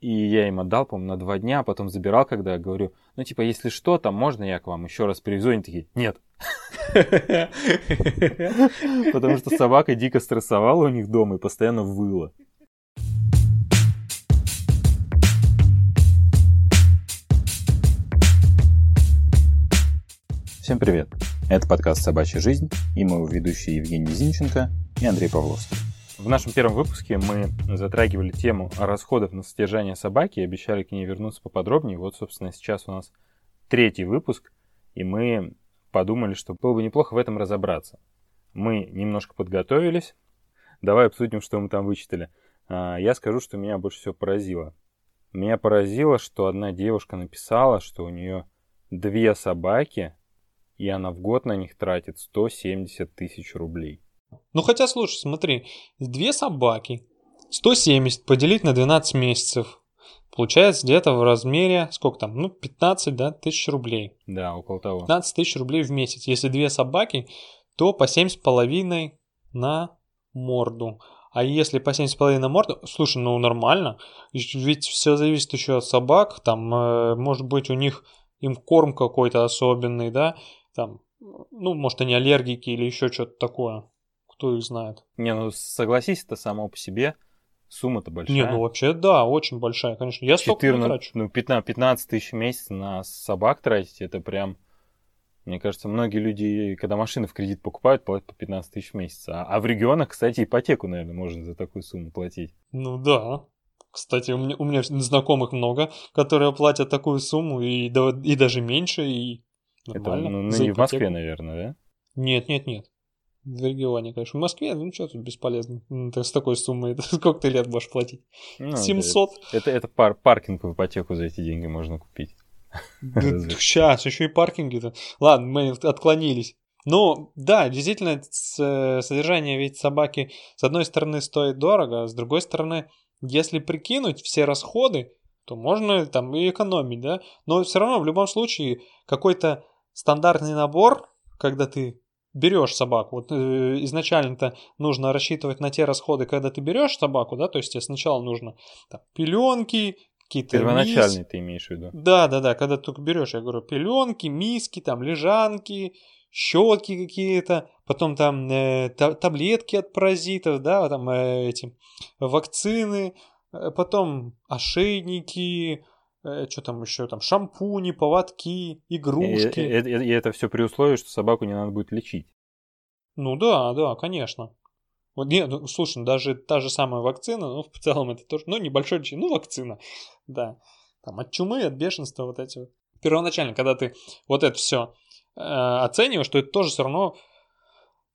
И я им отдал, по-моему, на два дня, а потом забирал, когда я говорю, ну, типа, если что, там можно я к вам еще раз привезу? Они такие, нет. Потому что собака дико стрессовала у них дома и постоянно выла. Всем привет! Это подкаст «Собачья жизнь» и мы его ведущие Евгений Зинченко и Андрей Павловский. В нашем первом выпуске мы затрагивали тему расходов на содержание собаки и обещали к ней вернуться поподробнее. Вот, собственно, сейчас у нас третий выпуск, и мы подумали, что было бы неплохо в этом разобраться. Мы немножко подготовились. Давай обсудим, что мы там вычитали. А, я скажу, что меня больше всего поразило. Меня поразило, что одна девушка написала, что у нее две собаки, и она в год на них тратит 170 тысяч рублей. Ну хотя, слушай, смотри, две собаки, 170 поделить на 12 месяцев, получается где-то в размере, сколько там, ну 15 да, тысяч рублей. Да, около того. 15 тысяч рублей в месяц. Если две собаки, то по 7,5 на морду. А если по 7,5 на морду, слушай, ну нормально. Ведь все зависит еще от собак. Там, э, может быть, у них им корм какой-то особенный, да, там, ну, может, они аллергики или еще что-то такое. Кто их знает. Не, ну согласись, это само по себе сумма-то большая. Не, ну вообще да, очень большая, конечно. Я 14, столько не трачу. Ну, 15, 15 тысяч в месяц на собак тратить, это прям... Мне кажется, многие люди, когда машины в кредит покупают, платят по 15 тысяч в месяц. А, а в регионах, кстати, ипотеку, наверное, можно за такую сумму платить. Ну да. Кстати, у меня, у меня знакомых много, которые платят такую сумму и, и даже меньше, и Нормально. Это ну, ну не в Москве, наверное, да? Нет, нет, нет. В регионе, конечно. В Москве, ну что тут бесполезно. Это с такой суммой. Сколько ты лет будешь платить? Ну, 700? Это, это, это пар, паркинг в ипотеку за эти деньги можно купить. сейчас, еще и паркинги-то. Ладно, мы отклонились. Ну, да, действительно, содержание ведь собаки, с одной стороны, стоит дорого, а с другой стороны, если прикинуть все расходы, то можно там и экономить, да. Но все равно, в любом случае, какой-то стандартный набор, когда ты берешь собаку, вот э, изначально-то нужно рассчитывать на те расходы, когда ты берешь собаку, да, то есть тебе сначала нужно там, пеленки, какие-то Первоначальные мис... ты имеешь в виду. Да, да, да, когда ты только берешь, я говорю, пеленки, миски, там, лежанки, щетки какие-то, потом там э, таблетки от паразитов, да, там э, эти вакцины, э, потом ошейники, что там еще, там шампуни, поводки, игрушки. И, и, и, и это все при условии, что собаку не надо будет лечить. Ну да, да, конечно. Вот, нет, ну, слушай, ну, даже та же самая вакцина, ну, в целом это тоже, ну, небольшой ну, вакцина, да. Там от чумы, от бешенства, вот эти вот. Первоначально, когда ты вот это все э, оцениваешь, то это тоже все равно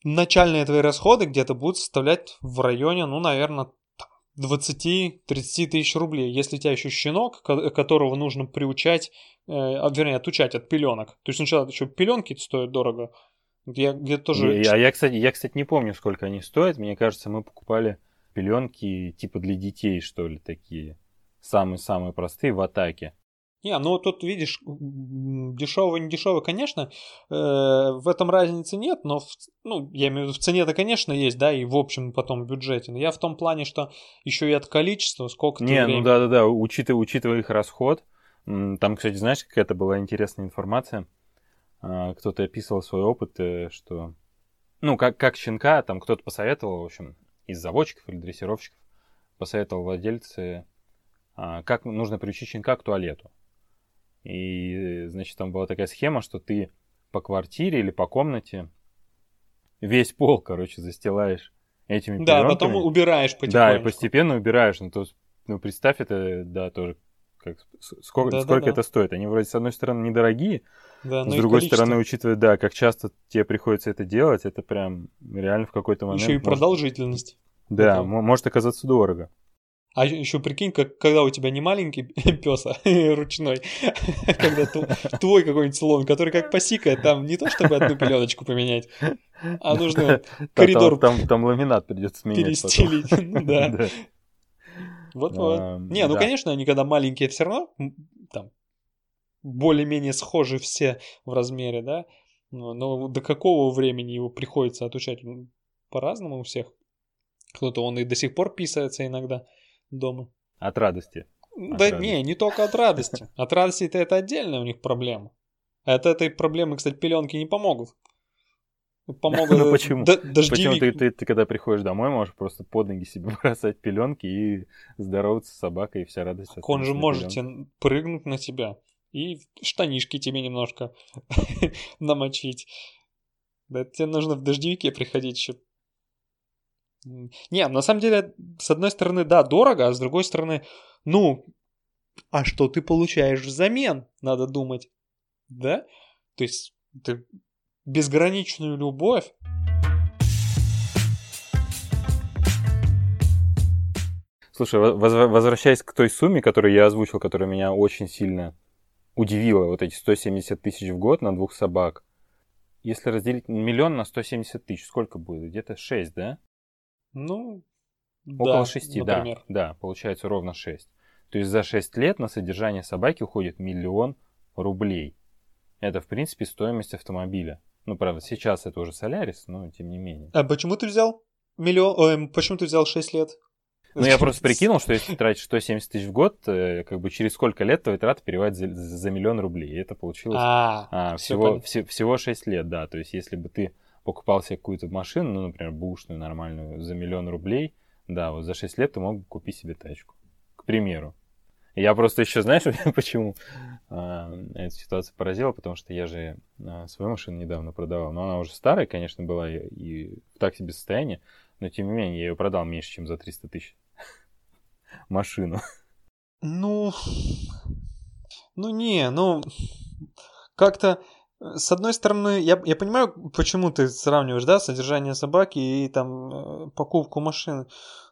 начальные твои расходы где-то будут составлять в районе, ну, наверное, 20-30 тысяч рублей. Если у тебя еще щенок, которого нужно приучать, э, а, вернее, отучать от пеленок. То есть сначала еще пеленки стоят дорого. Я где-то тоже... Я, я, кстати, я, кстати, не помню, сколько они стоят. Мне кажется, мы покупали пеленки типа для детей, что ли, такие. Самые-самые простые в атаке. Не, ну тут видишь, дешевый, не дешевый, конечно, э, в этом разницы нет, но, в, ну, я имею в виду, в цене-то, конечно, есть, да, и в общем потом в бюджете. Но я в том плане, что еще и от количества, сколько Не, ну да-да-да, учитывая, учитывая их расход, там, кстати, знаешь, какая-то была интересная информация, а, кто-то описывал свой опыт, э, что, ну, как, как щенка, там кто-то посоветовал, в общем, из заводчиков или дрессировщиков, посоветовал владельцы, а, как нужно приучить щенка к туалету. И, значит, там была такая схема, что ты по квартире или по комнате весь пол, короче, застилаешь этими Да, потом убираешь потихоньку. Да, и постепенно убираешь. Ну, то ну, представь это, да, тоже, как, сколько, да, сколько да, это да. стоит. Они вроде, с одной стороны, недорогие, да, с другой стороны, учитывая, да, как часто тебе приходится это делать, это прям реально в какой-то момент... Еще и может... продолжительность. Да, это... может оказаться дорого. А еще прикинь, как, когда у тебя не маленький пес, а ручной, когда твой какой-нибудь слон, который как посикает, там не то, чтобы одну пеленочку поменять, а нужно коридор... Там, там, ламинат придется сменять Перестелить, ну да. Вот-вот. Не, ну конечно, они когда маленькие все равно там более-менее схожи все в размере, да, но до какого времени его приходится отучать? По-разному у всех. Кто-то он и до сих пор писается иногда дома. От радости. Да не, не только от радости. От радости это, это отдельная у них проблема. От этой проблемы, кстати, пеленки не помогут. Помогут. Ну почему? Почему ты, ты, ты, когда приходишь домой, можешь просто под ноги себе бросать пеленки и здороваться с собакой, и вся радость. Он же может прыгнуть на тебя и штанишки тебе немножко намочить. Да тебе нужно в дождевике приходить еще. Не, на самом деле, с одной стороны, да, дорого, а с другой стороны, ну, а что ты получаешь взамен, надо думать. Да? То есть, ты безграничную любовь. Слушай, возвращаясь к той сумме, которую я озвучил, которая меня очень сильно удивила, вот эти 170 тысяч в год на двух собак. Если разделить миллион на 170 тысяч, сколько будет? Где-то 6, да? Ну, Около да, 6, например. да. Да, получается ровно 6. То есть за 6 лет на содержание собаки уходит миллион рублей. Это, в принципе, стоимость автомобиля. Ну, правда, сейчас это уже Солярис, но тем не менее. А почему ты взял миллион... Ой, почему ты взял 6 лет? Ну, я просто прикинул, что если ты тратишь 170 тысяч в год, э, как бы через сколько лет твои траты переводят за, за миллион рублей. И это получилось а, а, всего, вс- всего 6 лет, да. То есть, если бы ты покупал себе какую-то машину, ну, например, бушную нормальную, за миллион рублей, да, вот за 6 лет ты мог бы купить себе тачку. К примеру. Я просто еще, знаешь, почему а, эта ситуация поразила, потому что я же а, свою машину недавно продавал, но она уже старая, конечно, была и, и в так себе состоянии, но тем не менее я ее продал меньше, чем за 300 тысяч машину. Ну, ну не, ну как-то с одной стороны, я, я понимаю, почему ты сравниваешь, да, содержание собаки и там э, покупку машины.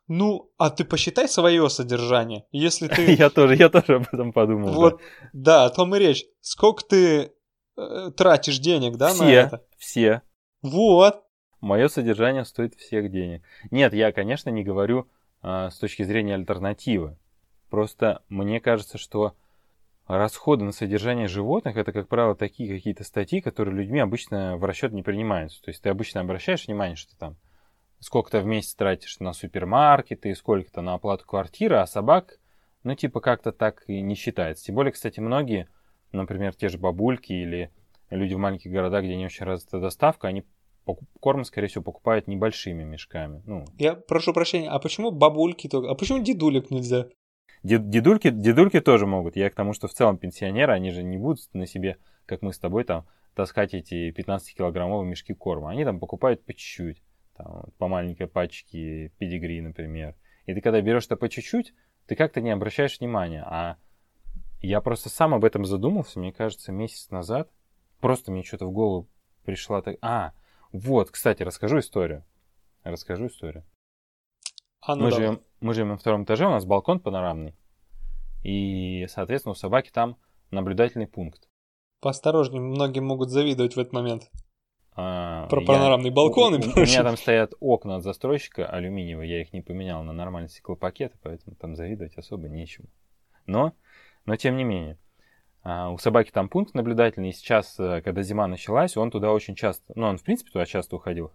Ну, а ты посчитай свое содержание. Если ты... я тоже, я тоже об этом подумал. Вот, да, о том и речь. Сколько ты э, тратишь денег, да, все, на это? Все. Вот. Мое содержание стоит всех денег. Нет, я, конечно, не говорю э, с точки зрения альтернативы. Просто мне кажется, что расходы на содержание животных это, как правило, такие какие-то статьи, которые людьми обычно в расчет не принимаются. То есть ты обычно обращаешь внимание, что там сколько ты в месяц тратишь на супермаркеты, сколько-то на оплату квартиры, а собак, ну, типа, как-то так и не считается. Тем более, кстати, многие, например, те же бабульки или люди в маленьких городах, где не очень развита доставка, они корм, скорее всего, покупают небольшими мешками. Ну. Я прошу прощения, а почему бабульки только? А почему дедулек нельзя? Дедульки, дедульки тоже могут. Я к тому, что в целом пенсионеры, они же не будут на себе, как мы с тобой, там, таскать эти 15-килограммовые мешки корма. Они там покупают по чуть-чуть там, по маленькой пачке педигри, например. И ты когда берешь это по чуть-чуть, ты как-то не обращаешь внимания. А я просто сам об этом задумался, мне кажется, месяц назад. Просто мне что-то в голову пришла... Так... А, вот, кстати, расскажу историю. Расскажу историю. А, ну мы, живем, мы живем на втором этаже, у нас балкон панорамный. И, соответственно, у собаки там наблюдательный пункт. Поосторожнее, многие могут завидовать в этот момент. А, Про панорамный я, балкон у, и У меня там стоят окна от застройщика алюминиевые, я их не поменял на нормальный стеклопакет, поэтому там завидовать особо нечему. Но, но тем не менее, а, у собаки там пункт наблюдательный, и сейчас, э, когда зима началась, он туда очень часто, ну, он, в принципе, туда часто уходил,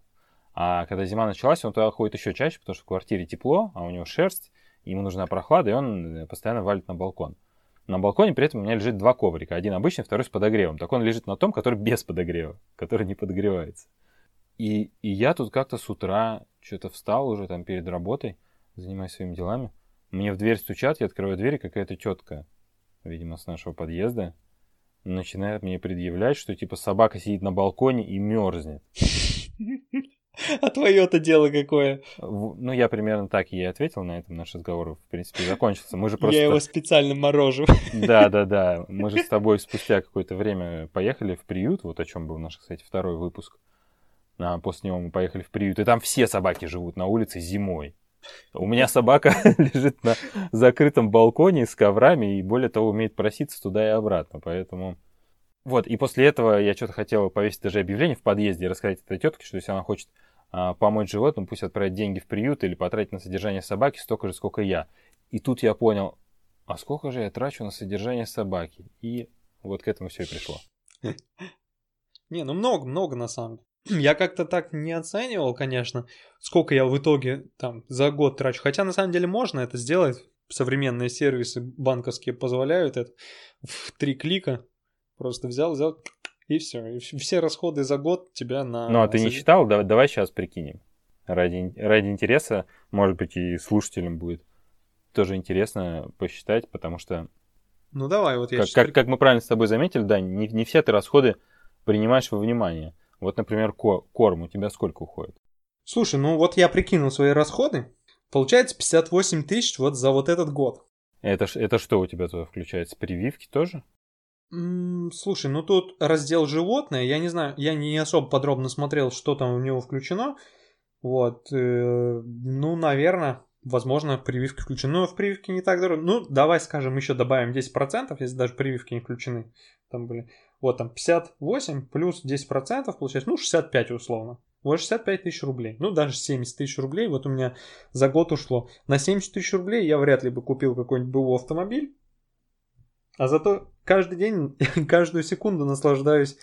а когда зима началась, он туда ходит еще чаще, потому что в квартире тепло, а у него шерсть, ему нужна прохлада, и он э, постоянно валит на балкон. На балконе при этом у меня лежит два коврика. Один обычный, второй с подогревом. Так он лежит на том, который без подогрева, который не подогревается. И, и я тут как-то с утра что-то встал уже там перед работой, занимаюсь своими делами. Мне в дверь стучат, я открываю дверь, и какая-то тетка, видимо, с нашего подъезда, начинает мне предъявлять, что типа собака сидит на балконе и мерзнет. А твое-то дело какое? Ну, я примерно так ей ответил на этом. Наш разговор, в принципе, закончился. Мы же просто... Я его специально морожу. Да, да, да. Мы же с тобой спустя какое-то время поехали в приют, вот о чем был наш, кстати, второй выпуск. А после него мы поехали в приют, и там все собаки живут на улице зимой. У меня собака лежит на закрытом балконе с коврами и, более того, умеет проситься туда и обратно. Поэтому... Вот, и после этого я что-то хотел повесить даже объявление в подъезде и рассказать этой тетке, что если она хочет помочь животным, пусть отправить деньги в приют или потратить на содержание собаки столько же, сколько я. И тут я понял, а сколько же я трачу на содержание собаки? И вот к этому все и пришло. Не, ну много-много на самом деле. Я как-то так не оценивал, конечно, сколько я в итоге там за год трачу. Хотя на самом деле можно это сделать. современные сервисы банковские позволяют это в три клика. Просто взял, взял, и все. И все расходы за год тебя на... Ну, а ты не считал? Давай, давай сейчас прикинем. Ради, ради интереса, может быть, и слушателям будет тоже интересно посчитать, потому что... Ну, давай, вот я как, как, как мы правильно с тобой заметили, да, не, не все ты расходы принимаешь во внимание. Вот, например, корм у тебя сколько уходит? Слушай, ну вот я прикинул свои расходы. Получается 58 тысяч вот за вот этот год. Это, это что у тебя туда включается? Прививки тоже? Слушай, ну тут раздел животное, я не знаю, я не особо подробно смотрел, что там у него включено. Вот, э, ну, наверное, возможно, прививки включены. Но в прививке не так дорого. Ну, давай скажем, еще добавим 10%, если даже прививки не включены. Там были, вот там 58 плюс 10% получается, ну, 65 условно. Вот 65 тысяч рублей. Ну, даже 70 тысяч рублей вот у меня за год ушло. На 70 тысяч рублей я вряд ли бы купил какой-нибудь БУ автомобиль. А зато каждый день, каждую секунду наслаждаюсь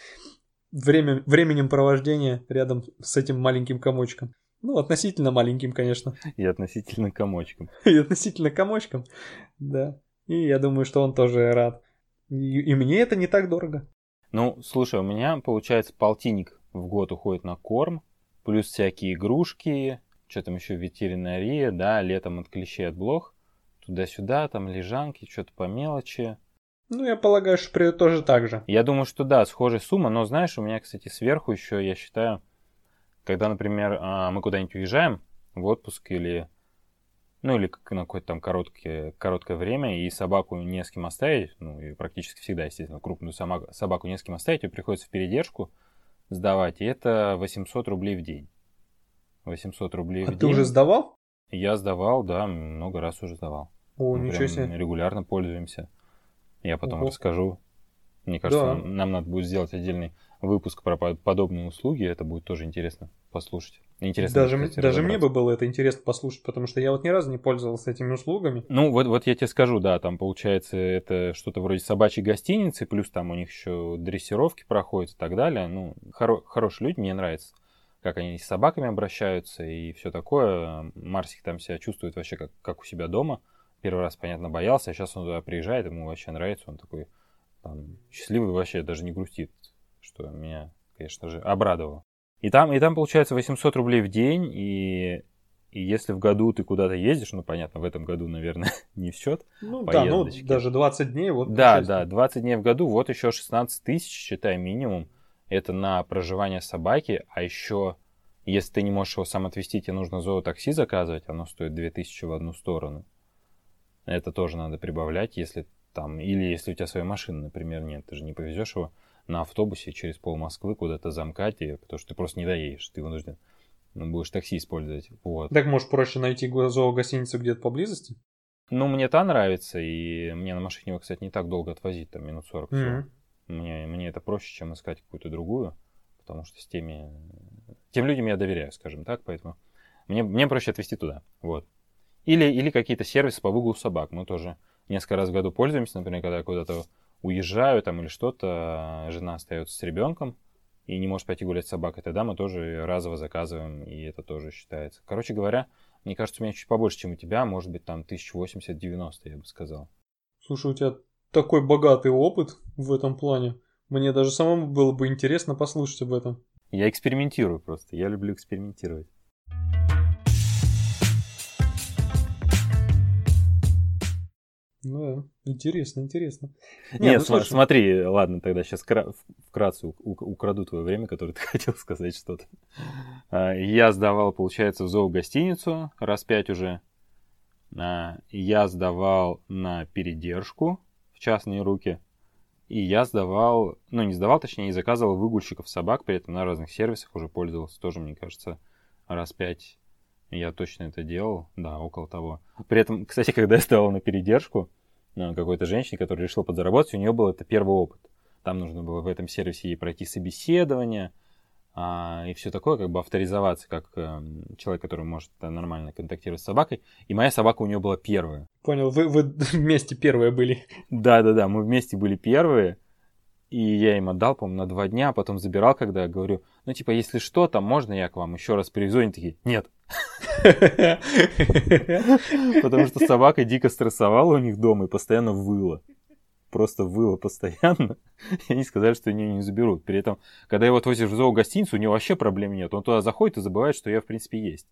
время, временем провождения рядом с этим маленьким комочком. Ну, относительно маленьким, конечно. И относительно комочком. И относительно комочком, да. И я думаю, что он тоже рад. И, и мне это не так дорого. Ну, слушай, у меня, получается, полтинник в год уходит на корм, плюс всякие игрушки, что там еще ветеринария, да, летом от клещей, от блох, туда-сюда, там лежанки, что-то по мелочи. Ну, я полагаю, что тоже так же. Я думаю, что да, схожая сумма, но знаешь, у меня, кстати, сверху еще, я считаю, когда, например, а, мы куда-нибудь уезжаем в отпуск или ну или на какое-то там короткое, короткое время, и собаку не с кем оставить, ну и практически всегда, естественно, крупную собаку не с кем оставить, ее приходится в передержку сдавать, и это 800 рублей в день. 800 рублей а в день. ты уже сдавал? Я сдавал, да, много раз уже сдавал. О, Мы ничего себе. регулярно пользуемся. Я потом Ого. расскажу. Мне кажется, да. нам, нам надо будет сделать отдельный выпуск про подобные услуги, это будет тоже интересно послушать. Интересно, даже кстати, даже мне бы было это интересно послушать, потому что я вот ни разу не пользовался этими услугами. Ну, вот, вот я тебе скажу, да, там получается это что-то вроде собачьей гостиницы, плюс там у них еще дрессировки проходят и так далее. Ну, хоро- хорошие люди, мне нравится, как они с собаками обращаются и все такое. Марсик там себя чувствует вообще как, как у себя дома. Первый раз, понятно, боялся, а сейчас он туда приезжает, ему вообще нравится, он такой там, счастливый вообще даже не грустит что меня, конечно же, обрадовало. И там, и там получается 800 рублей в день, и, и если в году ты куда-то ездишь, ну, понятно, в этом году, наверное, не в счет. Ну, да, ну, даже 20 дней. Вот, да, да, 20 дней в году, вот еще 16 тысяч, считай, минимум. Это на проживание собаки, а еще, если ты не можешь его сам отвезти, тебе нужно зоотакси заказывать, оно стоит 2000 в одну сторону. Это тоже надо прибавлять, если там, или если у тебя своей машины, например, нет, ты же не повезешь его на автобусе через пол Москвы куда-то замкать, потому что ты просто не доедешь, ты вынужден ну, будешь такси использовать. Вот. Так может проще найти зоогостиницу где-то поблизости? Ну, мне та нравится, и мне на машине его, кстати, не так долго отвозить, там минут 40 mm-hmm. Мне, мне это проще, чем искать какую-то другую, потому что с теми... Тем людям я доверяю, скажем так, поэтому мне, мне проще отвезти туда, вот. Или, или какие-то сервисы по выгулу собак. Мы тоже несколько раз в году пользуемся, например, когда я куда-то уезжаю там или что-то, жена остается с ребенком и не может пойти гулять с собакой, тогда мы тоже разово заказываем, и это тоже считается. Короче говоря, мне кажется, у меня чуть побольше, чем у тебя, может быть, там 1080-90, я бы сказал. Слушай, у тебя такой богатый опыт в этом плане. Мне даже самому было бы интересно послушать об этом. Я экспериментирую просто, я люблю экспериментировать. Ну, интересно, интересно. Нет, Нет ну, слушай... смотри, ладно, тогда сейчас вкратце украду твое время, которое ты хотел сказать что-то. А, я сдавал, получается, в зоогостиницу раз пять уже. А, я сдавал на передержку в частные руки. И я сдавал, ну не сдавал, точнее, и заказывал выгульщиков собак, при этом на разных сервисах уже пользовался, тоже, мне кажется, раз пять я точно это делал, да, около того. При этом, кстати, когда я ставил на передержку какой-то женщине, которая решила подзаработать, у нее был это первый опыт. Там нужно было в этом сервисе ей пройти собеседование а, и все такое, как бы авторизоваться как э, человек, который может нормально контактировать с собакой. И моя собака у нее была первая. Понял, вы, вы вместе первые были. Да-да-да, мы вместе были первые. И я им отдал, по-моему, на два дня, а потом забирал, когда говорю, ну, типа, если что, там можно я к вам еще раз привезу? Они такие, нет. Потому что собака дико стрессовала у них дома и постоянно выла. Просто выла постоянно. И они сказали, что они не заберут. При этом, когда его отвозишь в зоогостиницу, у него вообще проблем нет. Он туда заходит и забывает, что я, в принципе, есть.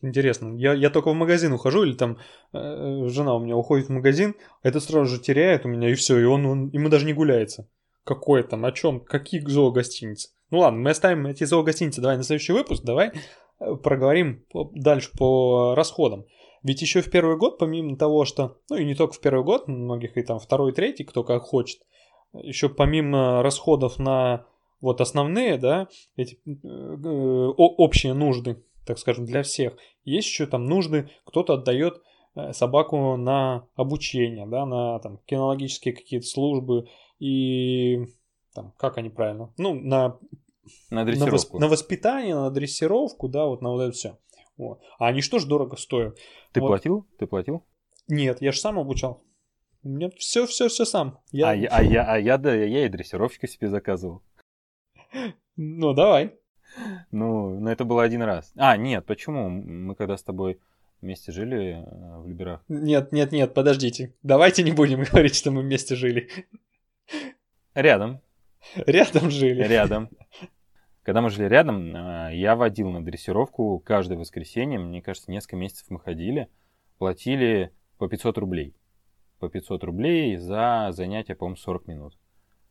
Интересно. Я, я только в магазин ухожу, или там э, жена у меня уходит в магазин, а это сразу же теряет у меня, и все, и он, он ему даже не гуляется. Какой там, о чем, какие зоогостиницы? Ну ладно, мы оставим эти зоогостиницы, давай на следующий выпуск, давай э, проговорим дальше по расходам. Ведь еще в первый год, помимо того, что, ну и не только в первый год, многих и там второй, третий, кто как хочет, еще помимо расходов на вот основные, да, эти э, общие нужды, так скажем, для всех. Есть еще там нужды, кто-то отдает э, собаку на обучение, да, на там кинологические какие-то службы и там, как они правильно, ну, на на дрессировку. На, восп... на воспитание, на дрессировку, да, вот на вот это все. Вот. А они что ж дорого стоят? Ты вот. платил? Ты платил? Нет, я же сам обучал. У меня все, все, все сам. Я... А, я, а, я, а я, да, я и дрессировщика себе заказывал. Ну, давай. Ну, но это было один раз. А, нет, почему? Мы когда с тобой вместе жили э, в Либерах. Нет, нет, нет, подождите. Давайте не будем говорить, что мы вместе жили. Рядом. Рядом жили. Рядом. Когда мы жили рядом, э, я водил на дрессировку каждое воскресенье. Мне кажется, несколько месяцев мы ходили. Платили по 500 рублей. По 500 рублей за занятие, по-моему, 40 минут.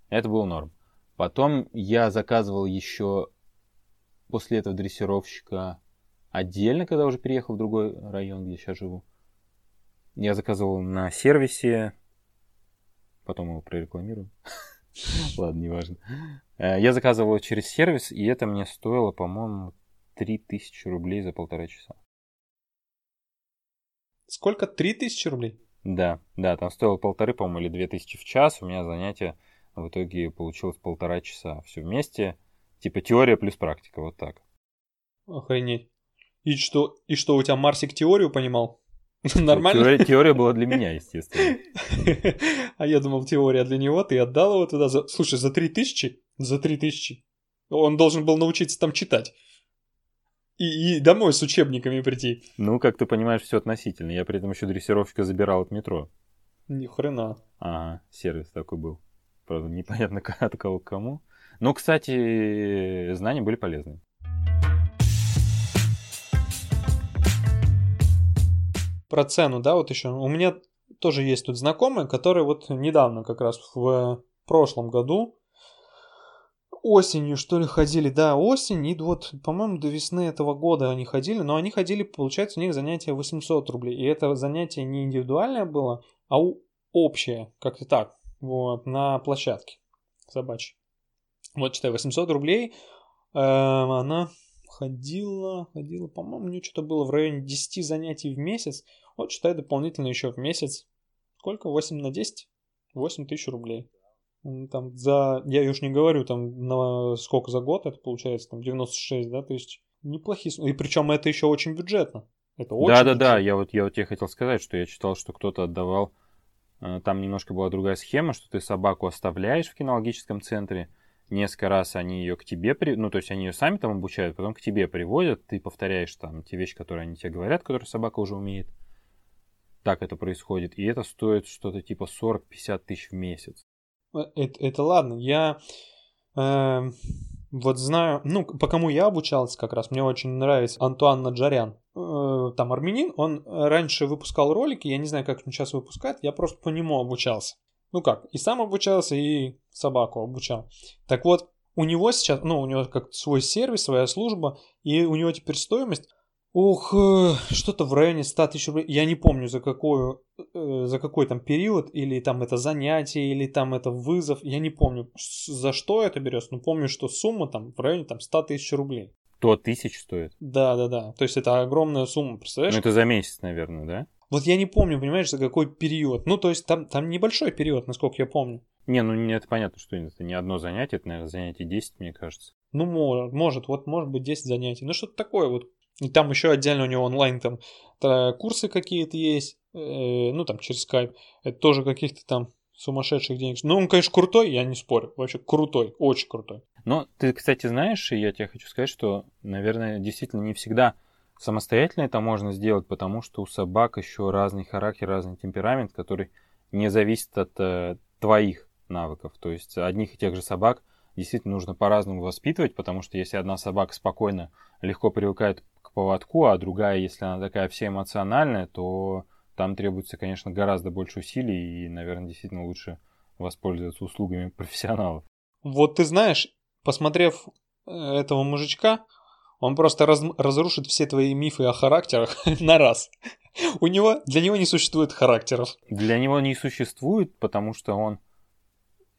Это был норм. Потом я заказывал еще после этого дрессировщика отдельно, когда уже переехал в другой район, где сейчас живу. Я заказывал на сервисе, потом его прорекламирую. Ладно, неважно. Э, я заказывал через сервис, и это мне стоило, по-моему, 3000 рублей за полтора часа. Сколько? 3000 рублей? Да, да, там стоило полторы, по-моему, или 2000 в час. У меня занятие в итоге получилось полтора часа. Все вместе Типа теория плюс практика, вот так. Охренеть. И что, и что у тебя Марсик теорию понимал? Нормально? Теория, теория была для меня, естественно. А я думал, теория для него, ты отдал его туда за... Слушай, за три тысячи? За три тысячи. Он должен был научиться там читать. И, и домой с учебниками прийти. Ну, как ты понимаешь, все относительно. Я при этом еще дрессировщика забирал от метро. Ни хрена. Ага, сервис такой был. Правда, непонятно от кого к кому. Но, кстати, знания были полезны. Про цену, да, вот еще. У меня тоже есть тут знакомые, которые вот недавно, как раз в прошлом году, осенью, что ли, ходили, да, осень, и вот, по-моему, до весны этого года они ходили, но они ходили, получается, у них занятие 800 рублей, и это занятие не индивидуальное было, а общее, как-то так, вот, на площадке собачьей. Вот, читай, 800 рублей. Э, она ходила, ходила, по-моему, у нее что-то было в районе 10 занятий в месяц. Вот, читай, дополнительно еще в месяц. Сколько? 8 на 10? 8 тысяч рублей. Там за, я уж не говорю, там на сколько за год это получается, там 96, да, тысяч. Неплохие, и причем это еще очень бюджетно. Это очень да, да, да, я вот, я вот тебе хотел сказать, что я читал, что кто-то отдавал, э, там немножко была другая схема, что ты собаку оставляешь в кинологическом центре, несколько раз они ее к тебе, при... ну, то есть они ее сами там обучают, потом к тебе приводят, ты повторяешь там те вещи, которые они тебе говорят, которые собака уже умеет. Так это происходит. И это стоит что-то типа 40-50 тысяч в месяц. Э, это, это ладно. Я э, вот знаю, ну, по кому я обучался как раз, мне очень нравится Антуан Наджарян. Э, там армянин, он раньше выпускал ролики, я не знаю, как он сейчас выпускает, я просто по нему обучался. Ну как, и сам обучался, и собаку обучал. Так вот, у него сейчас, ну, у него как свой сервис, своя служба, и у него теперь стоимость, ух, э, что-то в районе 100 тысяч рублей. Я не помню, за, какую, э, за какой там период, или там это занятие, или там это вызов. Я не помню, за что это берется, но помню, что сумма там в районе там 100 тысяч рублей. 100 тысяч стоит? Да, да, да. То есть это огромная сумма, представляешь? Ну это за месяц, наверное, да? Вот я не помню, понимаешь, за какой период. Ну, то есть там, там небольшой период, насколько я помню. Не, ну это понятно, что это не одно занятие, это, наверное, занятие 10, мне кажется. Ну, может, может, вот может быть 10 занятий. Ну, что-то такое вот. И там еще отдельно у него онлайн там курсы какие-то есть, э, ну, там через скайп. Это тоже каких-то там сумасшедших денег. Ну, он, конечно, крутой, я не спорю. Вообще крутой, очень крутой. Но ты, кстати, знаешь, и я тебе хочу сказать, что, наверное, действительно не всегда самостоятельно это можно сделать, потому что у собак еще разный характер, разный темперамент, который не зависит от э, твоих навыков. То есть одних и тех же собак действительно нужно по-разному воспитывать, потому что если одна собака спокойно, легко привыкает к поводку, а другая, если она такая вся эмоциональная, то там требуется, конечно, гораздо больше усилий и, наверное, действительно лучше воспользоваться услугами профессионалов. Вот ты знаешь, посмотрев э, этого мужичка, он просто раз, разрушит все твои мифы о характерах на раз. У него, для него не существует характеров. Для него не существует, потому что он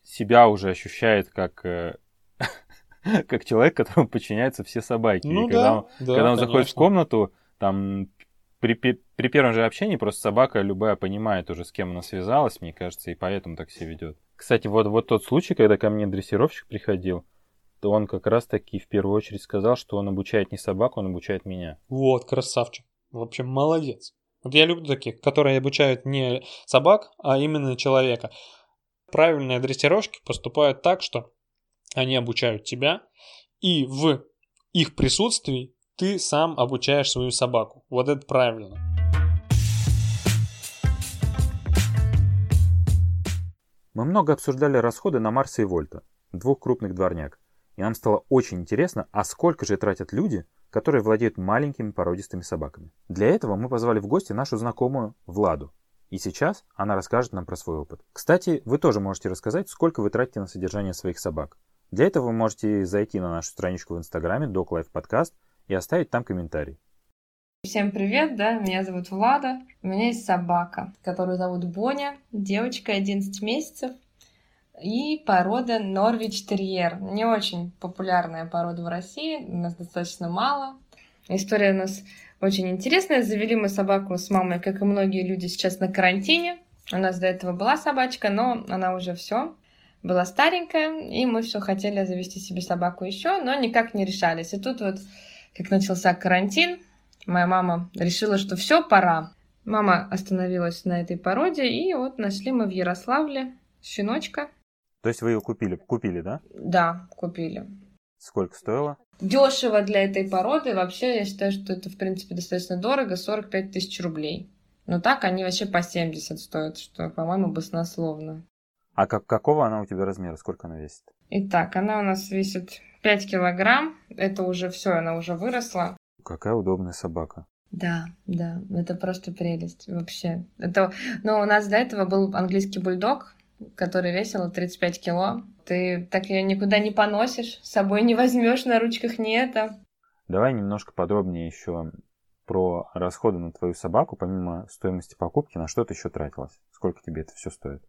себя уже ощущает как э, как человек, которому подчиняются все собаки. Ну, и когда да, он, да, когда он конечно. заходит в комнату, там при, при, первом же общении просто собака любая понимает уже, с кем она связалась, мне кажется, и поэтому так себя ведет. Кстати, вот, вот тот случай, когда ко мне дрессировщик приходил, то он как раз таки в первую очередь сказал, что он обучает не собаку, он обучает меня. Вот, красавчик. Вообще молодец. Вот я люблю таких, которые обучают не собак, а именно человека. Правильные дрессировщики поступают так, что они обучают тебя, и в их присутствии ты сам обучаешь свою собаку. Вот это правильно. Мы много обсуждали расходы на Марса и Вольта, двух крупных дворняк. И нам стало очень интересно, а сколько же тратят люди, которые владеют маленькими породистыми собаками. Для этого мы позвали в гости нашу знакомую Владу. И сейчас она расскажет нам про свой опыт. Кстати, вы тоже можете рассказать, сколько вы тратите на содержание своих собак. Для этого вы можете зайти на нашу страничку в Инстаграме Dog Life Podcast и оставить там комментарий. Всем привет, да, меня зовут Влада. У меня есть собака, которую зовут Боня, девочка 11 месяцев. И порода Норвич Терьер. Не очень популярная порода в России, у нас достаточно мало. История у нас очень интересная. Завели мы собаку с мамой, как и многие люди сейчас на карантине. У нас до этого была собачка, но она уже все была старенькая, и мы все хотели завести себе собаку еще, но никак не решались. И тут вот, как начался карантин, моя мама решила, что все, пора. Мама остановилась на этой породе, и вот нашли мы в Ярославле щеночка. То есть вы ее купили, купили, да? Да, купили. Сколько стоило? Дешево для этой породы. Вообще, я считаю, что это, в принципе, достаточно дорого. 45 тысяч рублей. Но так они вообще по 70 стоят, что, по-моему, баснословно. А как, какого она у тебя размера? Сколько она весит? Итак, она у нас весит 5 килограмм. Это уже все, она уже выросла. Какая удобная собака. Да, да, это просто прелесть вообще. Это, но у нас до этого был английский бульдог, который весил 35 кило. Ты так ее никуда не поносишь, с собой не возьмешь, на ручках не это. Давай немножко подробнее еще про расходы на твою собаку, помимо стоимости покупки, на что ты еще тратилась? Сколько тебе это все стоит?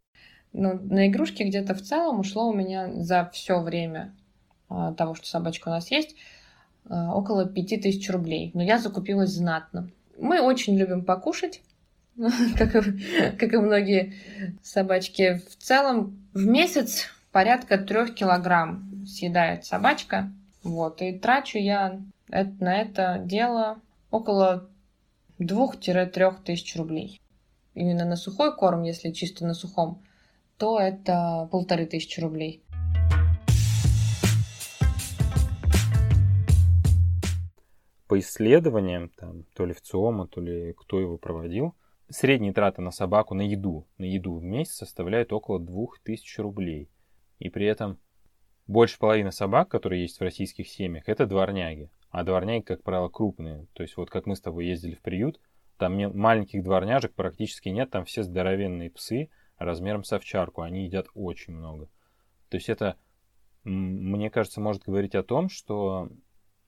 Ну, на игрушки где-то в целом ушло у меня за все время а, того, что собачка у нас есть, а, около 5000 рублей. Но я закупилась знатно. Мы очень любим покушать, как и, как и многие собачки. В целом в месяц порядка трех килограмм съедает собачка. Вот, и трачу я на это дело около 2-3 тысяч рублей. Именно на сухой корм, если чисто на сухом, то это полторы тысячи рублей. По исследованиям, там, то ли в ЦИОМа, то ли кто его проводил, средние траты на собаку на еду, на еду в месяц составляют около 2000 рублей. И при этом больше половины собак, которые есть в российских семьях, это дворняги. А дворняги, как правило, крупные. То есть вот как мы с тобой ездили в приют, там маленьких дворняжек практически нет, там все здоровенные псы размером с овчарку, они едят очень много. То есть это, мне кажется, может говорить о том, что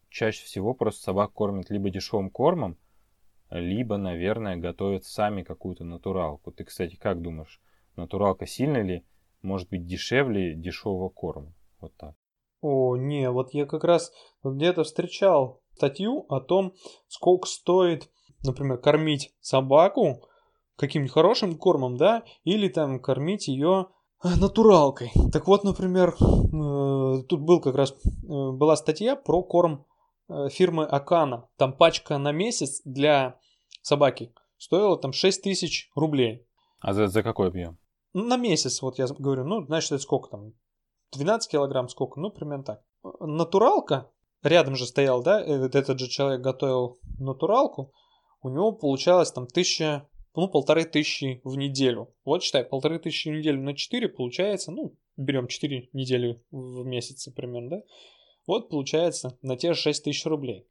чаще всего просто собак кормят либо дешевым кормом, либо, наверное, готовят сами какую-то натуралку. Ты, кстати, как думаешь, натуралка сильно ли может быть дешевле дешевого корма? Вот так. О, не, вот я как раз где-то встречал статью о том, сколько стоит, например, кормить собаку каким-нибудь хорошим кормом, да, или там кормить ее натуралкой. Так вот, например, э, тут был как раз э, была статья про корм э, фирмы Акана. Там пачка на месяц для собаки стоила там 6 тысяч рублей. А за, за какой объем? на месяц, вот я говорю, ну, значит, это сколько там? 12 килограмм, сколько? Ну, примерно так. Натуралка, рядом же стоял, да, э, этот же человек готовил натуралку, у него получалось там тысяча, ну, полторы тысячи в неделю. Вот считай, полторы тысячи в неделю на 4 получается, ну, берем 4 недели в месяц примерно, да? Вот получается на те же 6 тысяч рублей.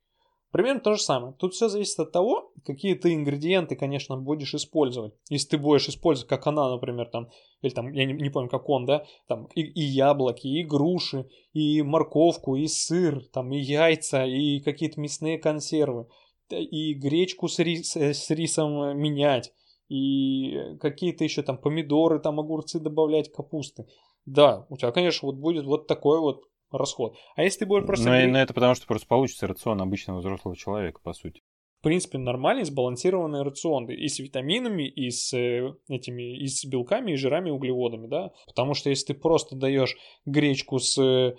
Примерно то же самое. Тут все зависит от того, какие ты ингредиенты, конечно, будешь использовать. Если ты будешь использовать, как она, например, там, или там, я не, не помню, как он, да, там, и, и яблоки, и груши, и морковку, и сыр, там, и яйца, и какие-то мясные консервы, и гречку с, рис, э, с рисом менять, и какие-то еще там помидоры, там, огурцы добавлять, капусты. Да, у тебя, конечно, вот будет вот такой вот расход. А если ты будешь просто... Но, но это потому, что просто получится рацион обычного взрослого человека, по сути. В принципе, нормальный сбалансированный рацион и с витаминами, и с э, этими, и с белками, и жирами, и углеводами, да. Потому что если ты просто даешь гречку с э,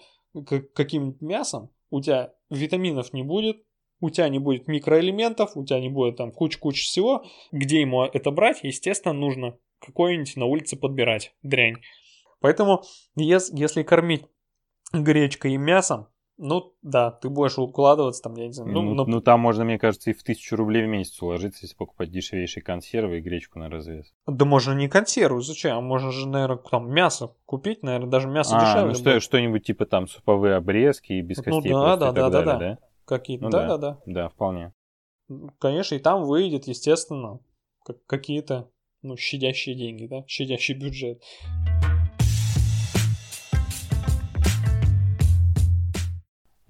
каким-нибудь мясом, у тебя витаминов не будет, у тебя не будет микроэлементов, у тебя не будет там куча-куча всего. Где ему это брать? Естественно, нужно какой-нибудь на улице подбирать дрянь. Поэтому, если кормить гречкой и мясом, ну да, ты будешь укладываться там, я не знаю. Ну, ну, но... ну там можно, мне кажется, и в тысячу рублей в месяц уложиться, если покупать дешевейшие консервы и гречку на развес. Да можно не консервы, зачем? Можно же, наверное, там мясо купить, наверное, даже мясо а, дешевле. Ну что, что-нибудь типа там суповые обрезки и без костей ну, да, да, да, да, да, да. Какие-то, ну, да, да, да. Да, вполне. Конечно, и там выйдет, естественно, какие-то, ну, щадящие деньги, да, щадящий бюджет.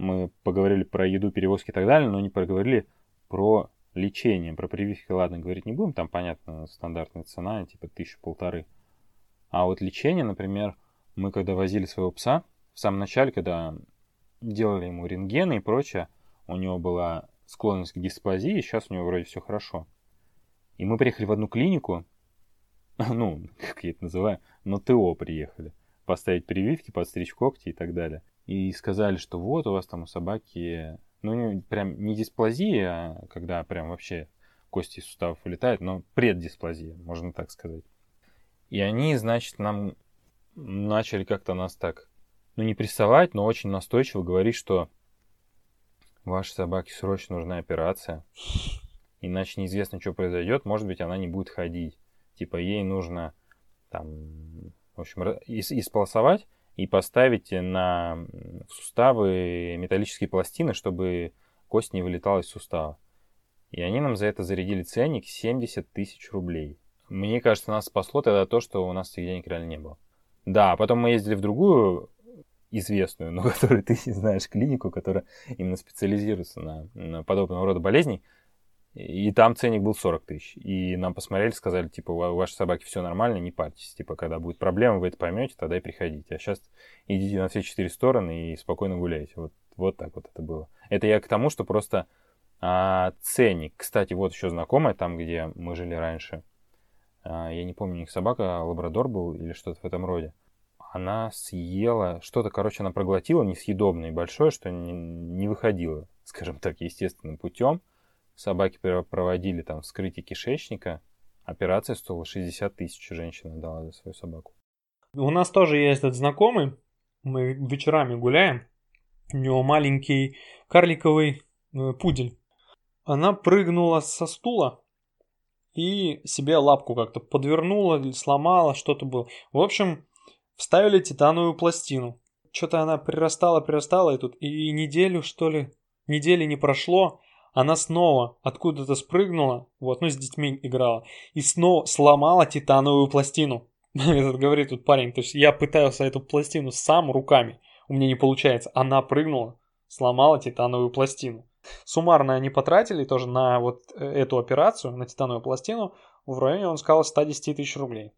мы поговорили про еду, перевозки и так далее, но не проговорили про лечение, про прививки, ладно, говорить не будем, там, понятно, стандартная цена, типа тысячу полторы. А вот лечение, например, мы когда возили своего пса, в самом начале, когда делали ему рентгены и прочее, у него была склонность к дисплазии, сейчас у него вроде все хорошо. И мы приехали в одну клинику, ну, как я это называю, на ТО приехали, поставить прививки, подстричь когти и так далее и сказали, что вот у вас там у собаки, ну, прям не дисплазия, а когда прям вообще кости из суставов вылетают, но преддисплазия, можно так сказать. И они, значит, нам начали как-то нас так, ну, не прессовать, но очень настойчиво говорить, что вашей собаке срочно нужна операция, иначе неизвестно, что произойдет, может быть, она не будет ходить. Типа, ей нужно там, в общем, исполосовать, и поставить на суставы металлические пластины, чтобы кость не вылетала из сустава. И они нам за это зарядили ценник 70 тысяч рублей. Мне кажется, нас спасло тогда то, что у нас этих денег реально не было. Да, потом мы ездили в другую известную, но которую ты не знаешь, клинику, которая именно специализируется на, на подобного рода болезней. И там ценник был 40 тысяч. И нам посмотрели, сказали, типа, у вашей собаки все нормально, не парьтесь. Типа, когда будет проблема, вы это поймете, тогда и приходите. А сейчас идите на все четыре стороны и спокойно гуляйте. Вот, вот так вот это было. Это я к тому, что просто а, ценник. Кстати, вот еще знакомая, там, где мы жили раньше. А, я не помню, у них собака, лабрадор был или что-то в этом роде. Она съела, что-то, короче, она проглотила несъедобное и большое, что не, не выходило, скажем так, естественным путем собаки проводили там вскрытие кишечника, операция стоила 60 тысяч, женщина дала за свою собаку. У нас тоже есть этот знакомый, мы вечерами гуляем, у него маленький карликовый э, пудель. Она прыгнула со стула и себе лапку как-то подвернула сломала, что-то было. В общем, вставили титановую пластину. Что-то она прирастала, прирастала, и тут и неделю, что ли, недели не прошло, она снова откуда-то спрыгнула, вот, ну, с детьми играла, и снова сломала титановую пластину. Этот говорит тут парень, то есть я пытался эту пластину сам руками, у меня не получается. Она прыгнула, сломала титановую пластину. Суммарно они потратили тоже на вот э, эту операцию, на титановую пластину, в районе, он сказал, 110 тысяч рублей.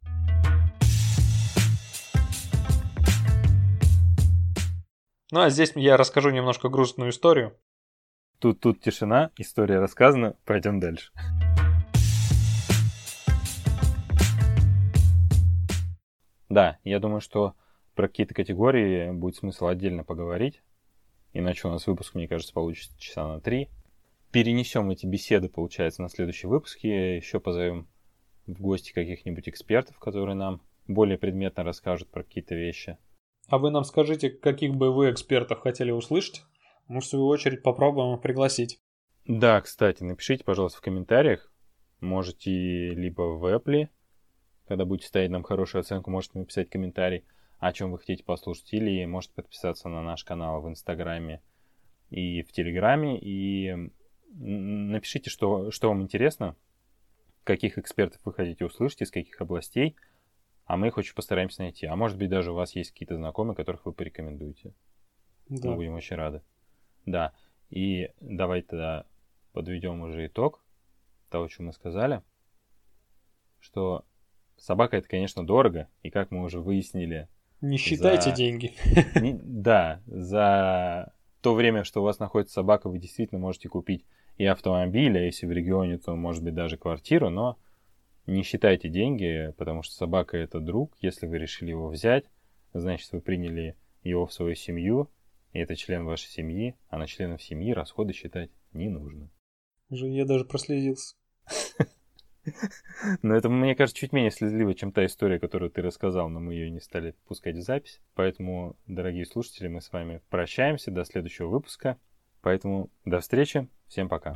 Ну а здесь я расскажу немножко грустную историю. Тут, тут тишина, история рассказана, пойдем дальше. Да, я думаю, что про какие-то категории будет смысл отдельно поговорить. Иначе у нас выпуск, мне кажется, получится часа на три. Перенесем эти беседы, получается, на следующий выпуск. И еще позовем в гости каких-нибудь экспертов, которые нам более предметно расскажут про какие-то вещи. А вы нам скажите, каких бы вы экспертов хотели услышать? Мы, в свою очередь, попробуем их пригласить. Да, кстати, напишите, пожалуйста, в комментариях. Можете либо в Apple, когда будете ставить нам хорошую оценку, можете написать комментарий, о чем вы хотите послушать, или можете подписаться на наш канал в Инстаграме и в Телеграме, и напишите, что, что вам интересно, каких экспертов вы хотите услышать, из каких областей, а мы их очень постараемся найти. А может быть, даже у вас есть какие-то знакомые, которых вы порекомендуете. Да. Мы будем очень рады. Да. И давай тогда подведем уже итог того, что мы сказали. Что собака это, конечно, дорого, и как мы уже выяснили... Не считайте за... деньги. Не... Да, за то время, что у вас находится собака, вы действительно можете купить и автомобиль, а если в регионе, то может быть даже квартиру, но не считайте деньги, потому что собака это друг. Если вы решили его взять, значит вы приняли его в свою семью, и это член вашей семьи, а на членов семьи расходы считать не нужно. Уже я даже проследился. Но это, мне кажется, чуть менее слезливо, чем та история, которую ты рассказал, но мы ее не стали пускать в запись. Поэтому, дорогие слушатели, мы с вами прощаемся до следующего выпуска. Поэтому до встречи, всем пока.